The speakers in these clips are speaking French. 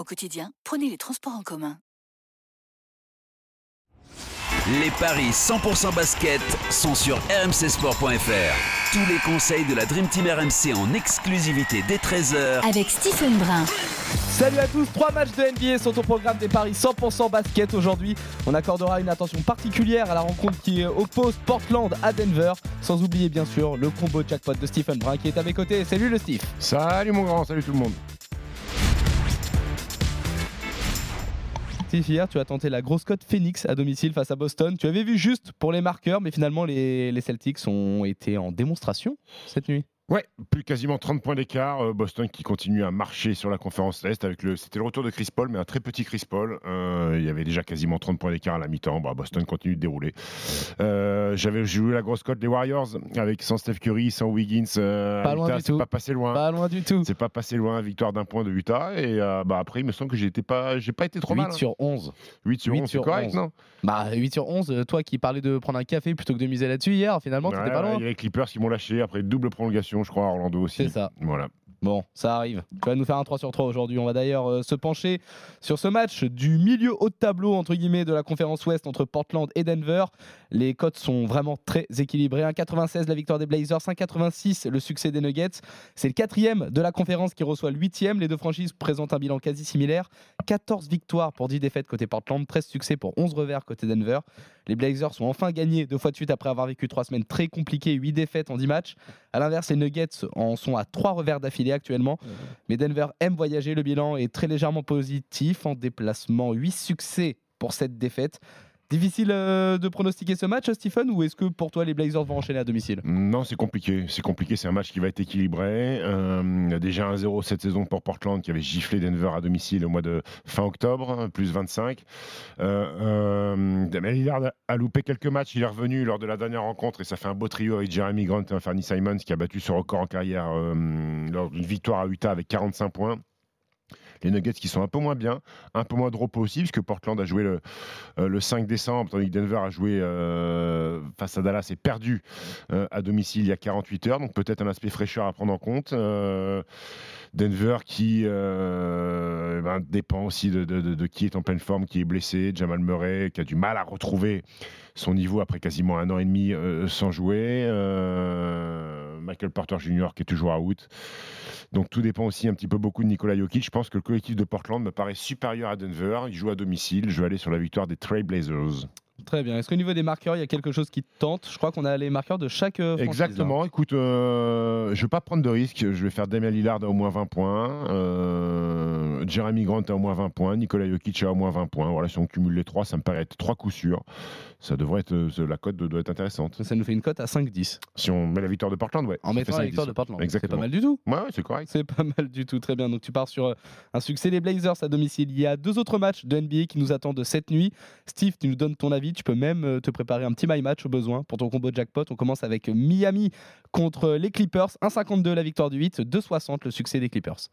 Au quotidien, prenez les transports en commun. Les paris 100% basket sont sur rmcsport.fr. Tous les conseils de la Dream Team RMC en exclusivité dès 13h Avec Stephen Brun. Salut à tous, trois matchs de NBA sont au programme des paris 100% basket aujourd'hui. On accordera une attention particulière à la rencontre qui oppose Portland à Denver, sans oublier bien sûr le combo jackpot de Stephen Brun qui est à mes côtés. Salut le Steve. Salut mon grand, salut tout le monde. Hier tu as tenté la grosse cote Phoenix à domicile face à Boston. Tu avais vu juste pour les marqueurs, mais finalement les Celtics ont été en démonstration cette nuit. Ouais, plus quasiment 30 points d'écart. Euh, Boston qui continue à marcher sur la conférence Est avec le. C'était le retour de Chris Paul, mais un très petit Chris Paul. Euh, il y avait déjà quasiment 30 points d'écart à la mi-temps. Bah, Boston continue de dérouler. Euh, J'avais joué la grosse cote des Warriors avec sans Steph Curry, sans Wiggins. Euh, Pas loin Utah, du c'est tout. pas passé loin. Pas loin du tout. C'est pas passé loin, victoire d'un point de Utah. Et bah, après, il me semble que j'étais pas, j'ai pas été trop 8 mal. hein. sur 11. 8 sur 8 11, c'est correct, 11. non Bah 8 sur 11, euh, toi qui parlais de prendre un café plutôt que de miser là-dessus hier, finalement t'étais Ouais, pas ouais, loin. Il y a les Clippers qui m'ont lâché après double prolongation, je crois, à Orlando aussi. C'est ça. Voilà. Bon, ça arrive. Tu vas nous faire un 3 sur 3 aujourd'hui. On va d'ailleurs euh, se pencher sur ce match du milieu haut de tableau, entre guillemets, de la conférence Ouest entre Portland et Denver. Les cotes sont vraiment très équilibrées. 1,96 la victoire des Blazers, 1,86 le succès des Nuggets. C'est le quatrième de la conférence qui reçoit le huitième. Les deux franchises présentent un bilan quasi similaire. 14 victoires pour 10 défaites côté Portland, 13 succès pour 11 revers côté Denver. Les Blazers sont enfin gagnés deux fois de suite après avoir vécu trois semaines très compliquées, 8 défaites en 10 matchs. À l'inverse, les Nuggets en sont à 3 revers d'affilée actuellement. Mais Denver aime voyager. Le bilan est très légèrement positif en déplacement. 8 succès pour cette défaite. Difficile euh, de pronostiquer ce match, Stephen, ou est-ce que pour toi les Blazers vont enchaîner à domicile? Non, c'est compliqué. C'est compliqué. C'est un match qui va être équilibré. Euh, déjà 1-0 cette saison pour Portland qui avait giflé Denver à domicile au mois de fin octobre, plus 25. Euh, euh, Lillard a loupé quelques matchs. Il est revenu lors de la dernière rencontre et ça fait un beau trio avec Jeremy Grant et Anthony Simons qui a battu son record en carrière lors d'une victoire à Utah avec 45 points. Les Nuggets qui sont un peu moins bien, un peu moins de aussi, puisque Portland a joué le, euh, le 5 décembre, tandis que Denver a joué euh, face à Dallas et perdu euh, à domicile il y a 48 heures. Donc peut-être un aspect fraîcheur à prendre en compte. Euh, Denver qui euh, eh ben, dépend aussi de, qui est en pleine forme, qui est blessé. Jamal Murray qui a du mal à retrouver son niveau après quasiment un an et demi euh, sans jouer. Euh, Michael Porter Jr. qui est toujours out. Donc tout dépend aussi un petit peu beaucoup de Nikola Jokic. Je pense que le collectif de Portland me paraît supérieur à Denver. Il joue à domicile. Je vais aller sur la victoire des Trail Blazers. Très bien. Est-ce qu'au niveau des marqueurs, il y a quelque chose qui te tente? Je crois qu'on a les marqueurs de chaque euh, franchise, hein. Exactement. Écoute, euh, je ne vais pas prendre de risque. Je vais faire Damien Lillard à au moins 20 points. euh, Jeremy Grant à au moins 20 points. Nicolas Jokic à au moins 20 points. Voilà, si on cumule les trois, ça me paraît être trois coups sûrs. Ça devrait être, euh, la cote doit être intéressante. Ça nous fait une cote à 5-10. Si on met la victoire de Portland, ouais. En mettant la 5-10. victoire de Portland. C'est Exactement. pas mal du tout. Ouais, ouais, c'est correct. C'est pas mal du tout, très bien. Donc tu pars sur euh, un succès des Blazers à domicile. Il y a deux autres matchs de NBA qui nous attendent cette nuit. Steve, tu nous donnes ton avis. Tu peux même euh, te préparer un petit my match au besoin pour ton combo jackpot. On commence avec Miami contre les Clippers. 1,52 la victoire du 8, 2,60 le succès des Clippers.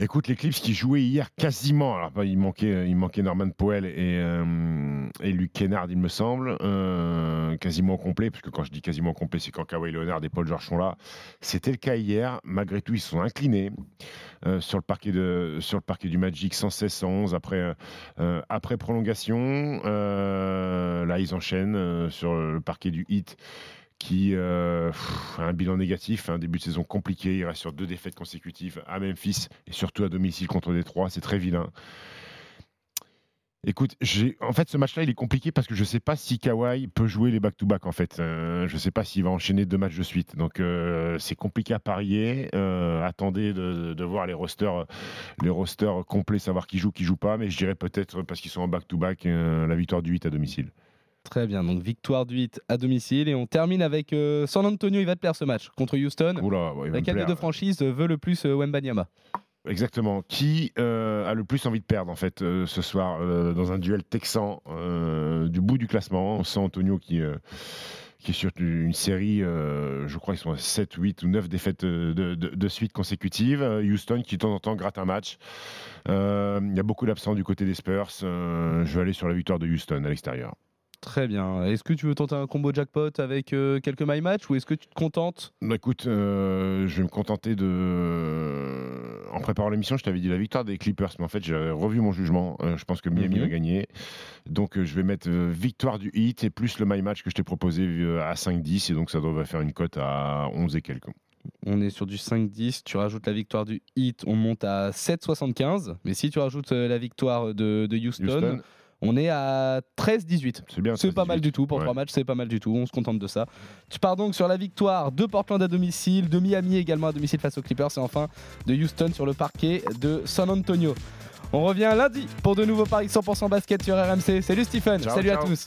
Écoute, les Clips qui jouaient hier quasiment, alors bah, il manquait, Norman Powell et, euh, et Luke Kennard, il me semble, euh, quasiment au complet, parce que quand je dis quasiment au complet, c'est quand Kawhi Leonard et Paul George sont là. C'était le cas hier. Malgré tout, ils sont inclinés euh, sur, le parquet de, sur le parquet du Magic 116-111 après, euh, euh, après prolongation. Euh, là, ils enchaînent euh, sur le parquet du Heat qui euh, a un bilan négatif, un début de saison compliqué. Il reste sur deux défaites consécutives à Memphis et surtout à domicile contre Détroit. C'est très vilain. Écoute, en fait, ce match-là, il est compliqué parce que je ne sais pas si Kawhi peut jouer les back-to-back. En fait, Euh, je ne sais pas s'il va enchaîner deux matchs de suite. Donc, euh, c'est compliqué à parier. Euh, attendez de, voir les rosters, les rosters complets, savoir qui joue, qui joue pas. Mais je dirais peut-être parce qu'ils sont en back-to-back, euh, la victoire du 8 à domicile. Très bien, donc victoire du 8 à domicile. Et on termine avec euh, San Antonio. Il va te plaire ce match contre Houston. Oula, ouais, il va me Laquelle des deux franchises veut le plus euh, Wembanyama Exactement. Qui euh, a le plus envie de perdre en fait euh, ce soir euh, dans un duel texan du bout du classement? San Antonio qui, qui est sur une série, euh, je crois qu'ils sont à 7, 8 ou 9 défaites de, de- de suite consécutives. Houston qui de temps en temps gratte un match. Euh, Il y a beaucoup d'absents du côté des Spurs. Euh, je vais aller sur la victoire de Houston à l'extérieur. Très bien. Est-ce que tu veux tenter un combo jackpot avec euh, quelques my match ou est-ce que tu te contentes? Bah, écoute, euh, je vais me contenter de. En préparant l'émission, je t'avais dit la victoire des Clippers, mais en fait, j'ai revu mon jugement. Euh, je pense que Miami va gagner. Donc, je vais mettre victoire du Heat et plus le my match que je t'ai proposé à 5-10. Et donc, ça devrait faire une cote à 11 et quelques. On est sur du 5-10, tu rajoutes la victoire du Heat, on monte à 7-75. Mais si tu rajoutes la victoire de, de Houston, Houston, on est à 13-18. c'est bien. C'est pas 13-18. mal du tout, pour Ouais. trois matchs, c'est pas mal du tout, on se contente de ça. Tu pars donc sur la victoire de Portland à domicile, de Miami également à domicile face aux Clippers, et enfin de Houston sur le parquet de San Antonio. On revient lundi pour de nouveaux paris 100% basket sur RMC. Salut Stephen, Ciao, salut à tous.